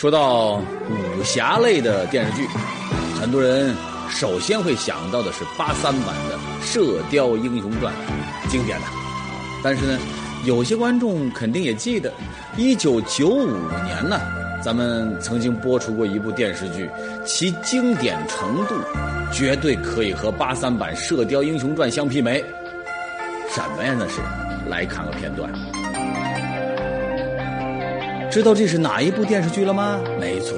说到武侠类的电视剧，很多人首先会想到的是八三版的《射雕英雄传》，经典的。但是呢，有些观众肯定也记得，一九九五年呢，咱们曾经播出过一部电视剧，其经典程度绝对可以和八三版《射雕英雄传》相媲美。什么呀？那是，来看个片段。知道这是哪一部电视剧了吗？没错，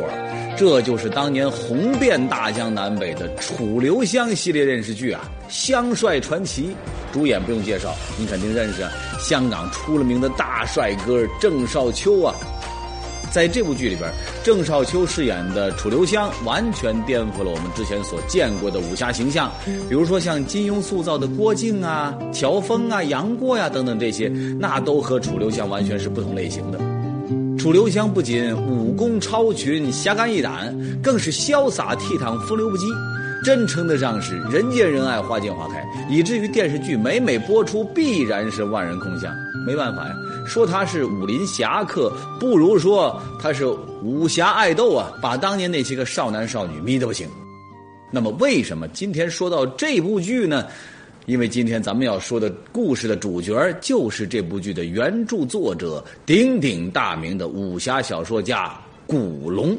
这就是当年红遍大江南北的《楚留香》系列电视剧啊，《香帅传奇》。主演不用介绍，你肯定认识，香港出了名的大帅哥郑少秋啊。在这部剧里边，郑少秋饰演的楚留香完全颠覆了我们之前所见过的武侠形象。比如说像金庸塑造的郭靖啊、乔峰啊、杨过呀等等这些，那都和楚留香完全是不同类型的。楚留香不仅武功超群、侠肝义胆，更是潇洒倜傥、风流不羁，真称得上是人见人爱、花见花开，以至于电视剧每每播出，必然是万人空巷。没办法呀，说他是武林侠客，不如说他是武侠爱豆啊，把当年那些个少男少女迷得不行。那么，为什么今天说到这部剧呢？因为今天咱们要说的故事的主角就是这部剧的原著作者，鼎鼎大名的武侠小说家古龙。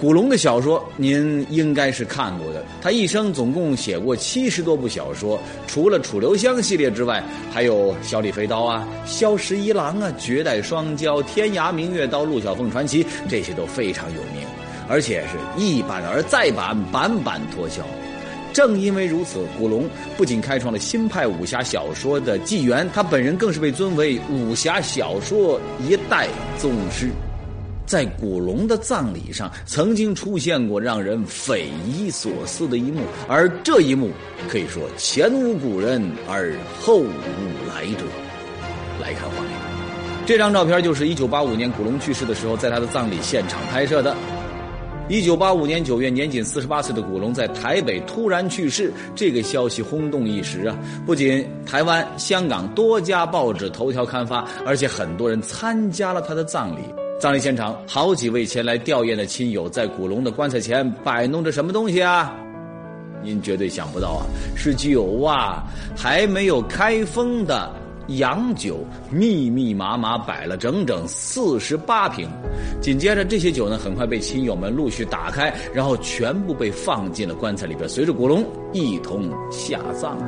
古龙的小说您应该是看过的，他一生总共写过七十多部小说，除了楚留香系列之外，还有小李飞刀啊、萧十一郎啊、绝代双骄、天涯明月刀、陆小凤传奇，这些都非常有名，而且是一版而再版，版版脱销。正因为如此，古龙不仅开创了新派武侠小说的纪元，他本人更是被尊为武侠小说一代宗师。在古龙的葬礼上，曾经出现过让人匪夷所思的一幕，而这一幕可以说前无古人而后无来者。来看画面，这张照片就是1985年古龙去世的时候，在他的葬礼现场拍摄的。一九八五年九月，年仅四十八岁的古龙在台北突然去世，这个消息轰动一时啊！不仅台湾、香港多家报纸头条刊发，而且很多人参加了他的葬礼。葬礼现场，好几位前来吊唁的亲友在古龙的棺材前摆弄着什么东西啊？您绝对想不到啊，是酒啊，还没有开封的。洋酒密密麻麻摆了整整四十八瓶，紧接着这些酒呢，很快被亲友们陆续打开，然后全部被放进了棺材里边，随着古龙一同下葬了。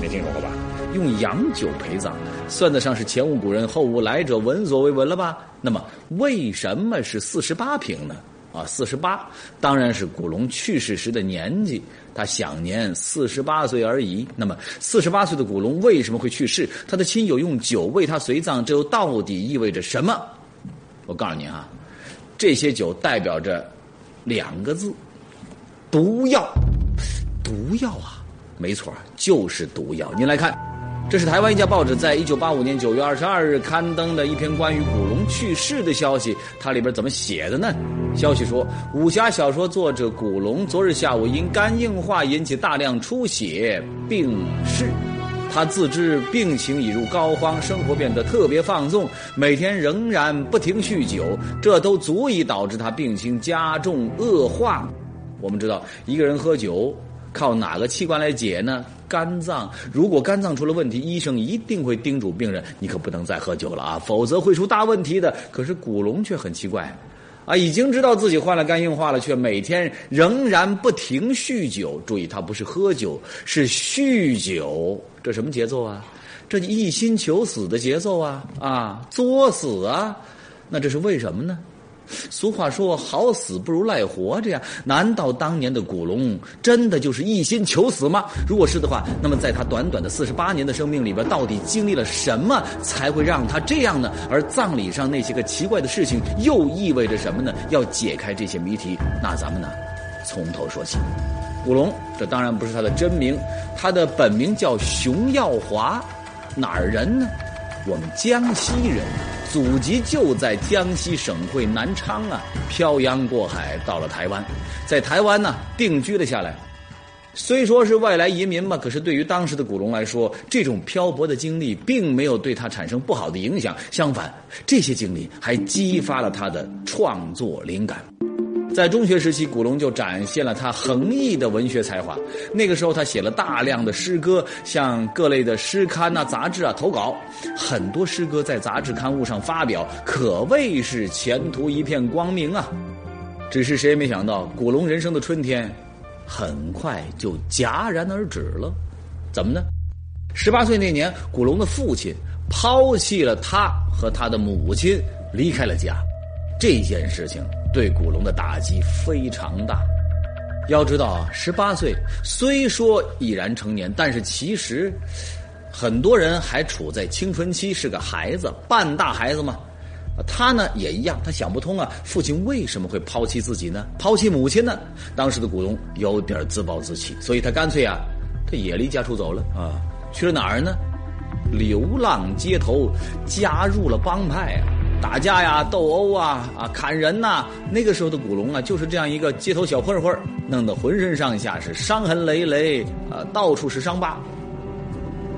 没听说过吧？用洋酒陪葬，算得上是前无古人后无来者，闻所未闻了吧？那么为什么是四十八瓶呢？啊，四十八，当然是古龙去世时的年纪，他享年四十八岁而已。那么，四十八岁的古龙为什么会去世？他的亲友用酒为他随葬，这又到底意味着什么？我告诉您啊，这些酒代表着两个字：毒药。毒药啊，没错，就是毒药。您来看。这是台湾一家报纸在一九八五年九月二十二日刊登的一篇关于古龙去世的消息。它里边怎么写的呢？消息说，武侠小说作者古龙昨日下午因肝硬化引起大量出血病逝。他自知病情已入膏肓，生活变得特别放纵，每天仍然不停酗酒，这都足以导致他病情加重恶化。我们知道，一个人喝酒。靠哪个器官来解呢？肝脏。如果肝脏出了问题，医生一定会叮嘱病人：你可不能再喝酒了啊，否则会出大问题的。可是古龙却很奇怪，啊，已经知道自己患了肝硬化了，却每天仍然不停酗酒。注意，他不是喝酒，是酗酒。这什么节奏啊？这一心求死的节奏啊！啊，作死啊！那这是为什么呢？俗话说“好死不如赖活着”呀，难道当年的古龙真的就是一心求死吗？如果是的话，那么在他短短的四十八年的生命里边，到底经历了什么才会让他这样呢？而葬礼上那些个奇怪的事情又意味着什么呢？要解开这些谜题，那咱们呢，从头说起。古龙，这当然不是他的真名，他的本名叫熊耀华，哪儿人呢？我们江西人。祖籍就在江西省会南昌啊，漂洋过海到了台湾，在台湾呢定居了下来。虽说是外来移民嘛，可是对于当时的古龙来说，这种漂泊的经历并没有对他产生不好的影响，相反，这些经历还激发了他的创作灵感。在中学时期，古龙就展现了他横溢的文学才华。那个时候，他写了大量的诗歌，向各类的诗刊呐、杂志啊投稿，很多诗歌在杂志刊物上发表，可谓是前途一片光明啊。只是谁也没想到，古龙人生的春天，很快就戛然而止了。怎么呢？十八岁那年，古龙的父亲抛弃了他和他的母亲，离开了家。这件事情。对古龙的打击非常大。要知道，十八岁虽说已然成年，但是其实很多人还处在青春期，是个孩子，半大孩子嘛。他呢也一样，他想不通啊，父亲为什么会抛弃自己呢？抛弃母亲呢？当时的古龙有点自暴自弃，所以他干脆啊，他也离家出走了啊，去了哪儿呢？流浪街头，加入了帮派啊。打架呀，斗殴啊，啊，砍人呐！那个时候的古龙啊，就是这样一个街头小混混，弄得浑身上下是伤痕累累，啊，到处是伤疤。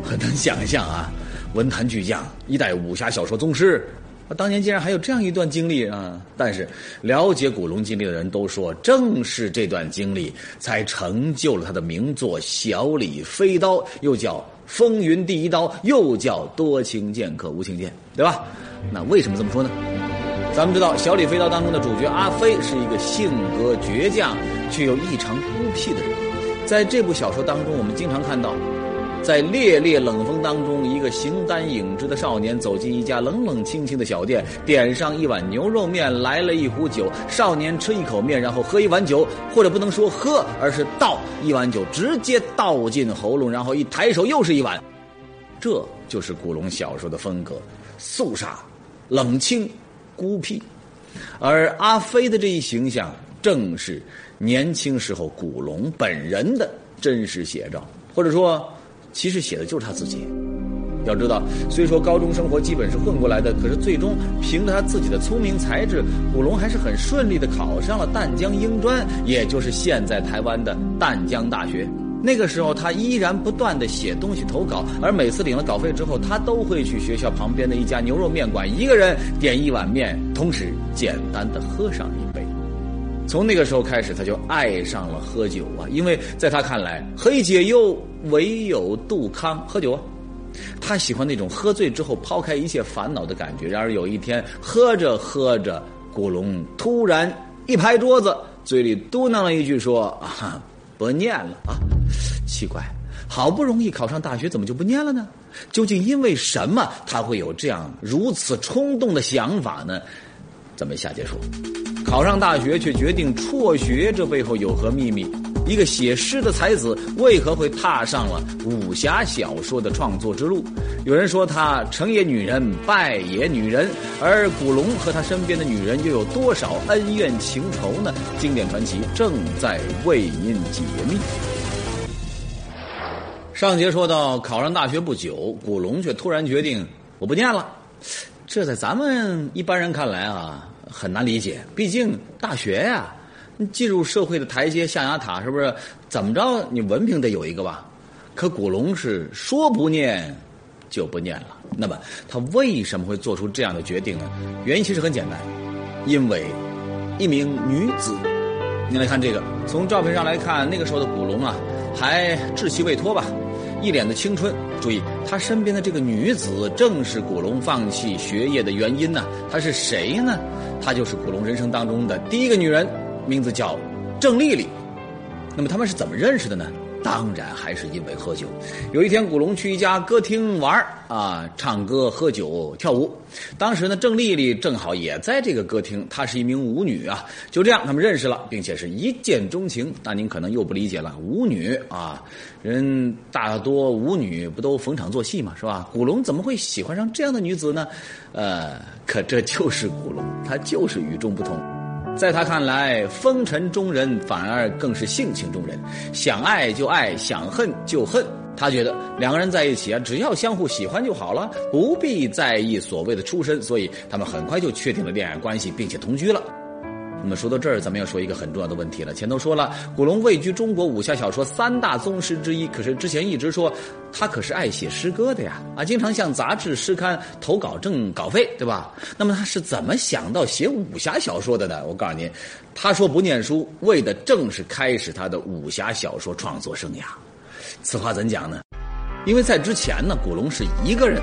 很难想象啊，文坛巨匠，一代武侠小说宗师，当年竟然还有这样一段经历啊！但是了解古龙经历的人都说，正是这段经历才成就了他的名作《小李飞刀》，又叫。风云第一刀，又叫多情剑客无情剑，对吧？那为什么这么说呢？咱们知道《小李飞刀》当中的主角阿飞是一个性格倔强却又异常孤僻的人，在这部小说当中，我们经常看到。在烈烈冷风当中，一个形单影只的少年走进一家冷冷清清的小店，点上一碗牛肉面，来了一壶酒。少年吃一口面，然后喝一碗酒，或者不能说喝，而是倒一碗酒，直接倒进喉咙，然后一抬手又是一碗。这就是古龙小说的风格：肃杀、冷清、孤僻。而阿飞的这一形象，正是年轻时候古龙本人的真实写照，或者说。其实写的就是他自己。要知道，虽说高中生活基本是混过来的，可是最终凭着他自己的聪明才智，古龙还是很顺利的考上了淡江英专，也就是现在台湾的淡江大学。那个时候，他依然不断的写东西投稿，而每次领了稿费之后，他都会去学校旁边的一家牛肉面馆，一个人点一碗面，同时简单的喝上一杯。从那个时候开始，他就爱上了喝酒啊，因为在他看来，何以解忧，唯有杜康。喝酒啊，他喜欢那种喝醉之后抛开一切烦恼的感觉。然而有一天，喝着喝着，古龙突然一拍桌子，嘴里嘟囔了一句说：“啊，不念了啊！”奇怪，好不容易考上大学，怎么就不念了呢？究竟因为什么他会有这样如此冲动的想法呢？咱们下节说。考上大学却决定辍学，这背后有何秘密？一个写诗的才子为何会踏上了武侠小说的创作之路？有人说他成也女人，败也女人，而古龙和他身边的女人又有多少恩怨情仇呢？经典传奇正在为您解密。上节说到考上大学不久，古龙却突然决定我不念了，这在咱们一般人看来啊。很难理解，毕竟大学呀，进入社会的台阶象牙塔，是不是？怎么着，你文凭得有一个吧？可古龙是说不念就不念了。那么他为什么会做出这样的决定呢？原因其实很简单，因为一名女子。你来看这个，从照片上来看，那个时候的古龙啊，还稚气未脱吧。一脸的青春，注意，他身边的这个女子正是古龙放弃学业的原因呢。她是谁呢？她就是古龙人生当中的第一个女人，名字叫郑丽丽。那么他们是怎么认识的呢？当然还是因为喝酒。有一天，古龙去一家歌厅玩啊，唱歌、喝酒、跳舞。当时呢，郑丽丽正好也在这个歌厅，她是一名舞女啊。就这样，他们认识了，并且是一见钟情。那您可能又不理解了，舞女啊，人大多舞女不都逢场作戏嘛，是吧？古龙怎么会喜欢上这样的女子呢？呃，可这就是古龙，他就是与众不同。在他看来，风尘中人反而更是性情中人，想爱就爱，想恨就恨。他觉得两个人在一起啊，只要相互喜欢就好了，不必在意所谓的出身。所以他们很快就确定了恋爱关系，并且同居了。那么说到这儿，咱们要说一个很重要的问题了。前头说了，古龙位居中国武侠小说三大宗师之一，可是之前一直说他可是爱写诗歌的呀，啊，经常向杂志、诗刊投稿挣稿费，对吧？那么他是怎么想到写武侠小说的呢？我告诉您，他说不念书，为的正是开始他的武侠小说创作生涯。此话怎讲呢？因为在之前呢，古龙是一个人，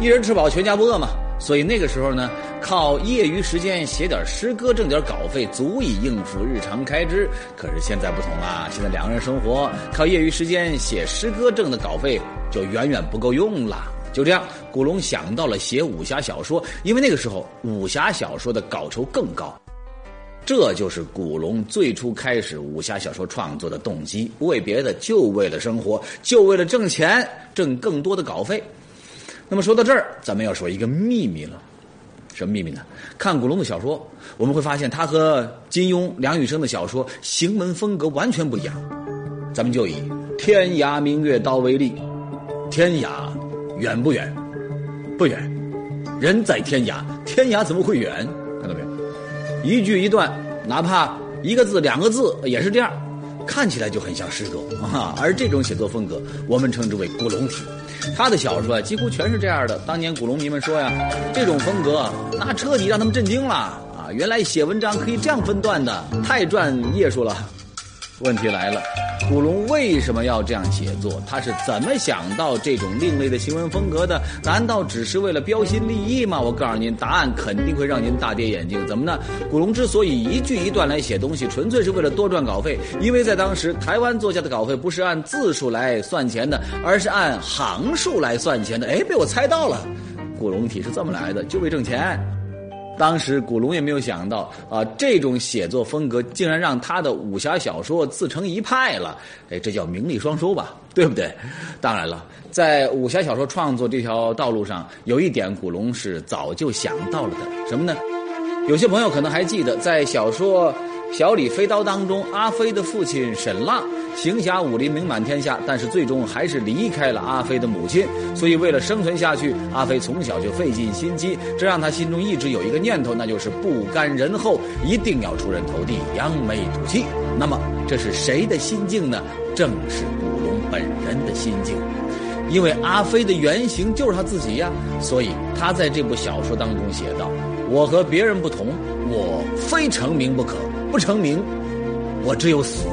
一人吃饱全家不饿嘛。所以那个时候呢，靠业余时间写点诗歌挣点稿费，足以应付日常开支。可是现在不同了，现在两个人生活，靠业余时间写诗歌挣的稿费就远远不够用了。就这样，古龙想到了写武侠小说，因为那个时候武侠小说的稿酬更高。这就是古龙最初开始武侠小说创作的动机，不为别的，就为了生活，就为了挣钱，挣更多的稿费。那么说到这儿，咱们要说一个秘密了，什么秘密呢？看古龙的小说，我们会发现他和金庸、梁羽生的小说行文风格完全不一样。咱们就以《天涯明月刀》为例，天涯远不远？不远。人在天涯，天涯怎么会远？看到没有？一句一段，哪怕一个字、两个字，也是这样，看起来就很像诗歌 啊。而这种写作风格，我们称之为古龙体。他的小说啊，几乎全是这样的。当年古龙迷们说呀，这种风格那彻底让他们震惊了啊！原来写文章可以这样分段的，太赚页数了。问题来了，古龙为什么要这样写作？他是怎么想到这种另类的行文风格的？难道只是为了标新立异吗？我告诉您，答案肯定会让您大跌眼镜。怎么呢？古龙之所以一句一段来写东西，纯粹是为了多赚稿费。因为在当时，台湾作家的稿费不是按字数来算钱的，而是按行数来算钱的。哎，被我猜到了，古龙体是这么来的，就为挣钱。当时古龙也没有想到啊，这种写作风格竟然让他的武侠小说自成一派了。哎，这叫名利双收吧，对不对？当然了，在武侠小说创作这条道路上，有一点古龙是早就想到了的，什么呢？有些朋友可能还记得，在小说。《小李飞刀》当中，阿飞的父亲沈浪行侠武林名满天下，但是最终还是离开了阿飞的母亲。所以为了生存下去，阿飞从小就费尽心机，这让他心中一直有一个念头，那就是不甘人后，一定要出人头地，扬眉吐气。那么这是谁的心境呢？正是古龙本人的心境，因为阿飞的原型就是他自己呀。所以他在这部小说当中写道：“我和别人不同，我非成名不可。”不成名，我只有死。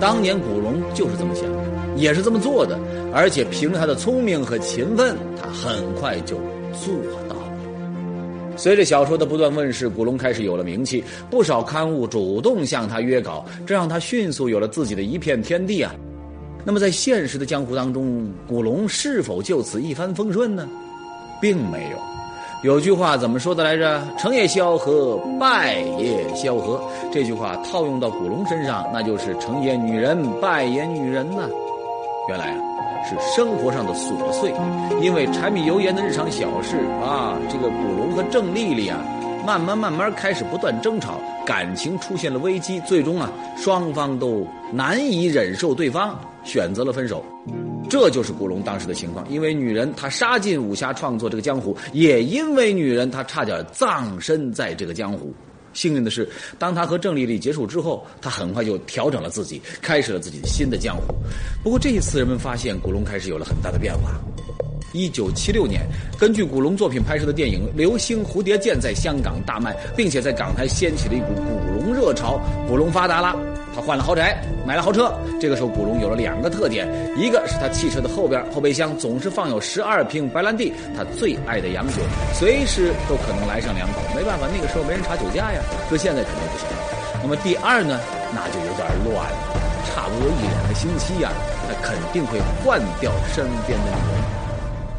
当年古龙就是这么想，也是这么做的，而且凭着他的聪明和勤奋，他很快就做到了。随着小说的不断问世，古龙开始有了名气，不少刊物主动向他约稿，这让他迅速有了自己的一片天地啊。那么在现实的江湖当中，古龙是否就此一帆风顺呢？并没有。有句话怎么说的来着？成也萧何，败也萧何。这句话套用到古龙身上，那就是成也女人，败也女人呐。原来啊，是生活上的琐碎，因为柴米油盐的日常小事啊，这个古龙和郑丽丽啊，慢慢慢慢开始不断争吵，感情出现了危机，最终啊，双方都难以忍受对方，选择了分手。这就是古龙当时的情况，因为女人，她杀进武侠创作这个江湖；也因为女人，她差点葬身在这个江湖。幸运的是，当他和郑丽丽结束之后，他很快就调整了自己，开始了自己新的江湖。不过这一次，人们发现古龙开始有了很大的变化。一九七六年，根据古龙作品拍摄的电影《流星蝴蝶剑》在香港大卖，并且在港台掀起了一股古龙热潮。古龙发达了。他换了豪宅，买了豪车。这个时候，古龙有了两个特点：一个是他汽车的后边后备箱总是放有十二瓶白兰地，他最爱的洋酒，随时都可能来上两口。没办法，那个时候没人查酒驾呀。搁现在肯定不行。那么第二呢，那就有点乱了。差不多一两个星期呀，他肯定会换掉身边的女人。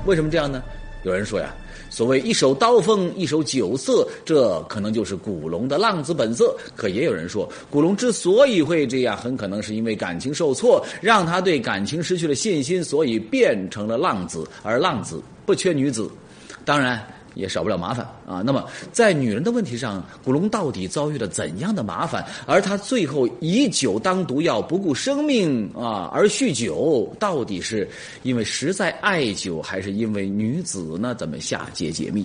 为什么这样呢？有人说呀。所谓一手刀锋，一手酒色，这可能就是古龙的浪子本色。可也有人说，古龙之所以会这样，很可能是因为感情受挫，让他对感情失去了信心，所以变成了浪子。而浪子不缺女子，当然也少不了麻烦啊。那么在女人的问题上，古龙到底遭遇了怎样的麻烦？而他最后以酒当毒药，不顾生命啊而酗酒，到底是因为实在爱酒，还是因为女子呢？咱们下节解密。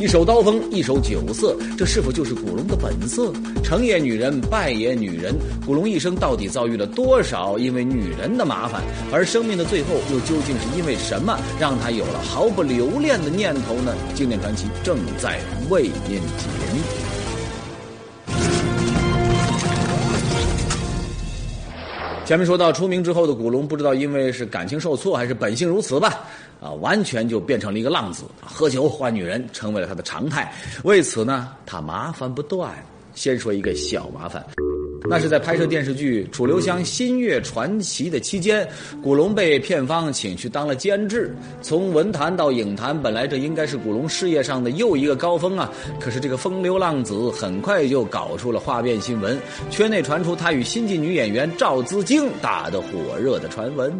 一手刀锋，一手酒色，这是否就是古龙的本色？成也女人，败也女人。古龙一生到底遭遇了多少因为女人的麻烦？而生命的最后又究竟是因为什么让他有了毫不留恋的念头呢？经典传奇正在为您解密。前面说到，出名之后的古龙，不知道因为是感情受挫还是本性如此吧，啊，完全就变成了一个浪子，喝酒换女人成为了他的常态。为此呢，他麻烦不断。先说一个小麻烦。那是在拍摄电视剧《楚留香新月传奇》的期间，古龙被片方请去当了监制。从文坛到影坛，本来这应该是古龙事业上的又一个高峰啊！可是这个风流浪子很快就搞出了花边新闻，圈内传出他与新晋女演员赵资晶打得火热的传闻。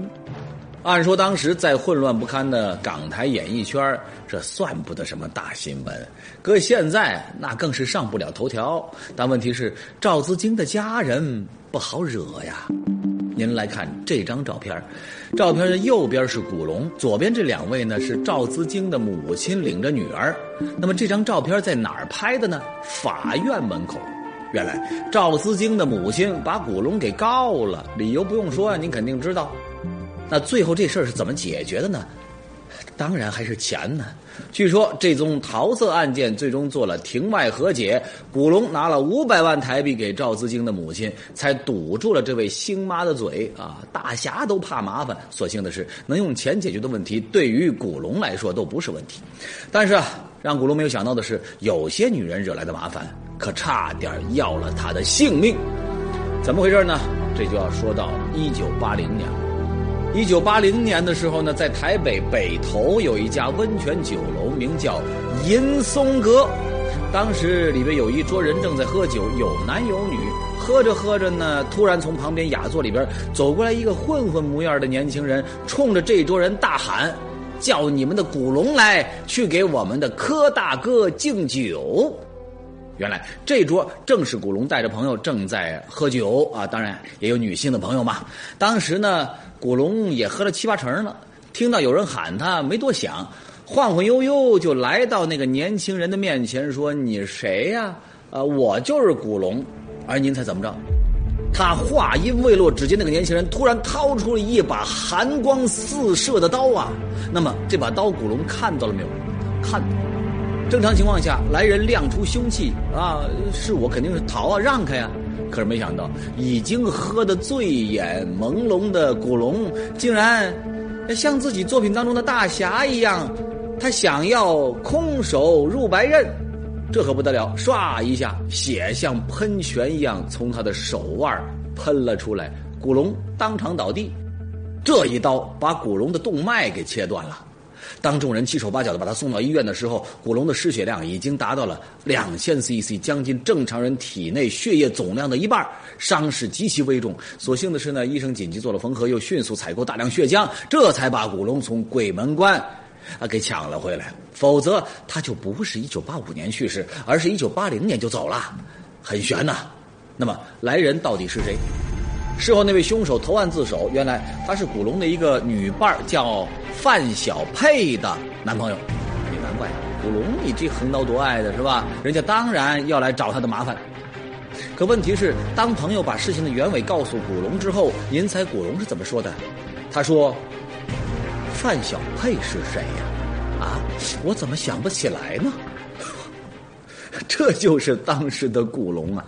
按说当时在混乱不堪的港台演艺圈，这算不得什么大新闻。搁现在那更是上不了头条。但问题是赵资晶的家人不好惹呀。您来看这张照片，照片的右边是古龙，左边这两位呢是赵资晶的母亲领着女儿。那么这张照片在哪儿拍的呢？法院门口。原来赵资晶的母亲把古龙给告了，理由不用说，您肯定知道。那最后这事儿是怎么解决的呢？当然还是钱呢。据说这宗桃色案件最终做了庭外和解，古龙拿了五百万台币给赵资京的母亲，才堵住了这位星妈的嘴啊！大侠都怕麻烦，所幸的是能用钱解决的问题，对于古龙来说都不是问题。但是啊，让古龙没有想到的是，有些女人惹来的麻烦，可差点要了他的性命。怎么回事呢？这就要说到一九八零年。一九八零年的时候呢，在台北北投有一家温泉酒楼，名叫银松阁。当时里边有一桌人正在喝酒，有男有女。喝着喝着呢，突然从旁边雅座里边走过来一个混混模样的年轻人，冲着这桌人大喊：“叫你们的古龙来，去给我们的柯大哥敬酒。”原来这桌正是古龙带着朋友正在喝酒啊，当然也有女性的朋友嘛。当时呢。古龙也喝了七八成了，听到有人喊他，没多想，晃晃悠悠就来到那个年轻人的面前，说：“你谁呀？啊，我就是古龙。而您猜怎么着？他话音未落，只见那个年轻人突然掏出了一把寒光四射的刀啊！那么这把刀，古龙看到了没有？看到。正常情况下，来人亮出凶器啊，是我肯定是逃啊，让开呀。可是没想到，已经喝得醉眼朦胧的古龙，竟然像自己作品当中的大侠一样，他想要空手入白刃，这可不得了！唰一下，血像喷泉一样从他的手腕喷了出来，古龙当场倒地。这一刀把古龙的动脉给切断了。当众人七手八脚的把他送到医院的时候，古龙的失血量已经达到了两千 CC，将近正常人体内血液总量的一半，伤势极其危重。所幸的是呢，医生紧急做了缝合，又迅速采购大量血浆，这才把古龙从鬼门关啊给抢了回来。否则他就不是一九八五年去世，而是一九八零年就走了，很悬呐。那么来人到底是谁？事后那位凶手投案自首，原来他是古龙的一个女伴叫。范小佩的男朋友，也难怪古龙你这横刀夺爱的是吧？人家当然要来找他的麻烦。可问题是，当朋友把事情的原委告诉古龙之后，您猜古龙是怎么说的？他说：“范小佩是谁呀？啊，我怎么想不起来呢？” 这就是当时的古龙啊，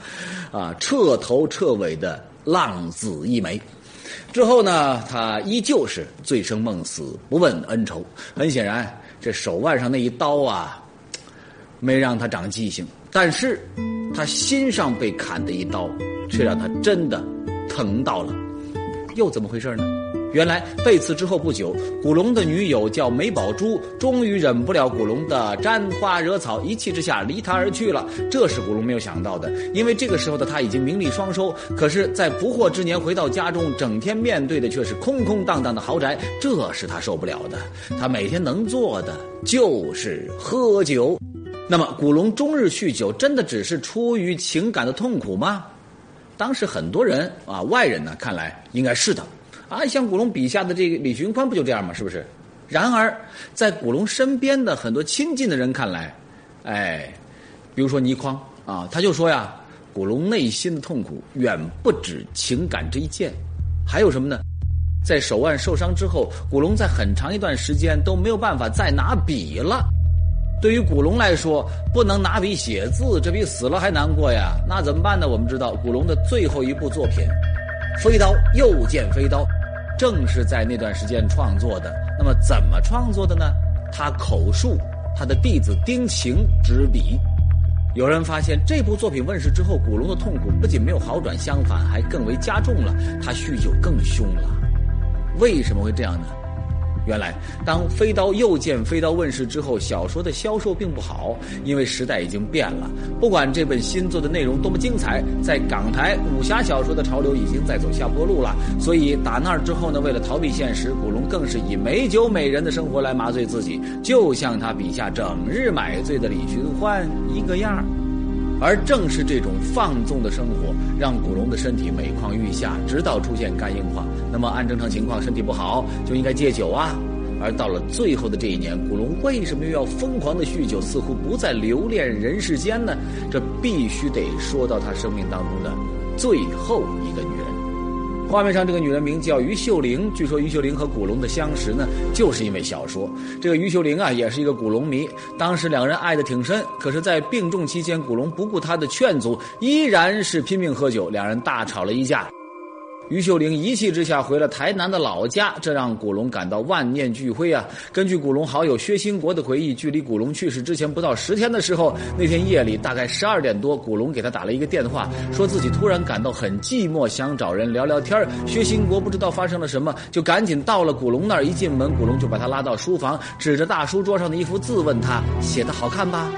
啊，彻头彻尾的浪子一枚。之后呢，他依旧是醉生梦死，不问恩仇。很显然，这手腕上那一刀啊，没让他长记性。但是，他心上被砍的一刀，却让他真的疼到了。又怎么回事呢？原来被刺之后不久，古龙的女友叫梅宝珠，终于忍不了古龙的沾花惹草，一气之下离他而去了。这是古龙没有想到的，因为这个时候的他已经名利双收。可是，在不惑之年回到家中，整天面对的却是空空荡荡的豪宅，这是他受不了的。他每天能做的就是喝酒。那么，古龙终日酗酒，真的只是出于情感的痛苦吗？当时很多人啊，外人呢看来应该是的。啊，像古龙笔下的这个李寻欢不就这样吗？是不是？然而，在古龙身边的很多亲近的人看来，哎，比如说倪匡啊，他就说呀，古龙内心的痛苦远不止情感这一件，还有什么呢？在手腕受伤之后，古龙在很长一段时间都没有办法再拿笔了。对于古龙来说，不能拿笔写字，这比死了还难过呀。那怎么办呢？我们知道，古龙的最后一部作品《飞刀又见飞刀》。正是在那段时间创作的。那么怎么创作的呢？他口述，他的弟子丁晴执笔。有人发现这部作品问世之后，古龙的痛苦不仅没有好转，相反还更为加重了。他酗酒更凶了。为什么会这样呢？原来，当《飞刀又见飞刀》问世之后，小说的销售并不好，因为时代已经变了。不管这本新作的内容多么精彩，在港台武侠小说的潮流已经在走下坡路了。所以打那儿之后呢，为了逃避现实，古龙更是以美酒美人的生活来麻醉自己，就像他笔下整日买醉的李寻欢一个样儿。而正是这种放纵的生活，让古龙的身体每况愈下，直到出现肝硬化。那么按正常情况，身体不好就应该戒酒啊。而到了最后的这一年，古龙为什么又要疯狂的酗酒，似乎不再留恋人世间呢？这必须得说到他生命当中的最后一个女人。画面上这个女人名叫于秀玲，据说于秀玲和古龙的相识呢，就是因为小说。这个于秀玲啊，也是一个古龙迷，当时两人爱的挺深。可是，在病重期间，古龙不顾她的劝阻，依然是拼命喝酒，两人大吵了一架。于秀玲一气之下回了台南的老家，这让古龙感到万念俱灰啊！根据古龙好友薛兴国的回忆，距离古龙去世之前不到十天的时候，那天夜里大概十二点多，古龙给他打了一个电话，说自己突然感到很寂寞，想找人聊聊天薛兴国不知道发生了什么，就赶紧到了古龙那儿。一进门，古龙就把他拉到书房，指着大书桌上的一幅字问他：“写的好看吧？”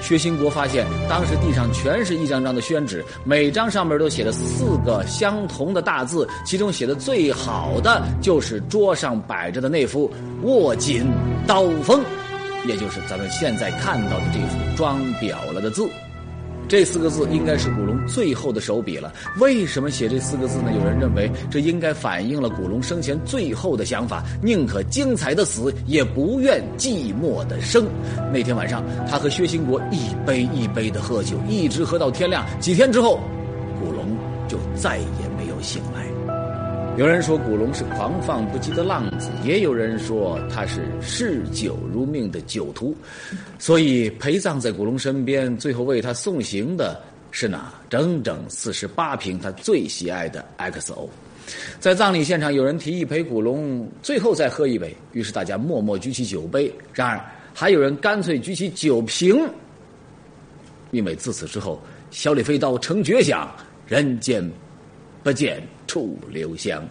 薛兴国发现，当时地上全是一张张的宣纸，每张上面都写了四个相同的大字，其中写的最好的就是桌上摆着的那幅“握紧刀锋”，也就是咱们现在看到的这幅装裱了的字。这四个字应该是古龙最后的手笔了。为什么写这四个字呢？有人认为这应该反映了古龙生前最后的想法：宁可精彩的死，也不愿寂寞的生。那天晚上，他和薛兴国一杯一杯的喝酒，一直喝到天亮。几天之后，古龙就再也没有醒来。有人说古龙是狂放不羁的浪子，也有人说他是嗜酒如命的酒徒，所以陪葬在古龙身边，最后为他送行的是那整整四十八瓶他最喜爱的 XO。在葬礼现场，有人提议陪古龙最后再喝一杯，于是大家默默举起酒杯。然而，还有人干脆举起酒瓶，因为自此之后，小李飞刀成绝响，人间。不见楚留香。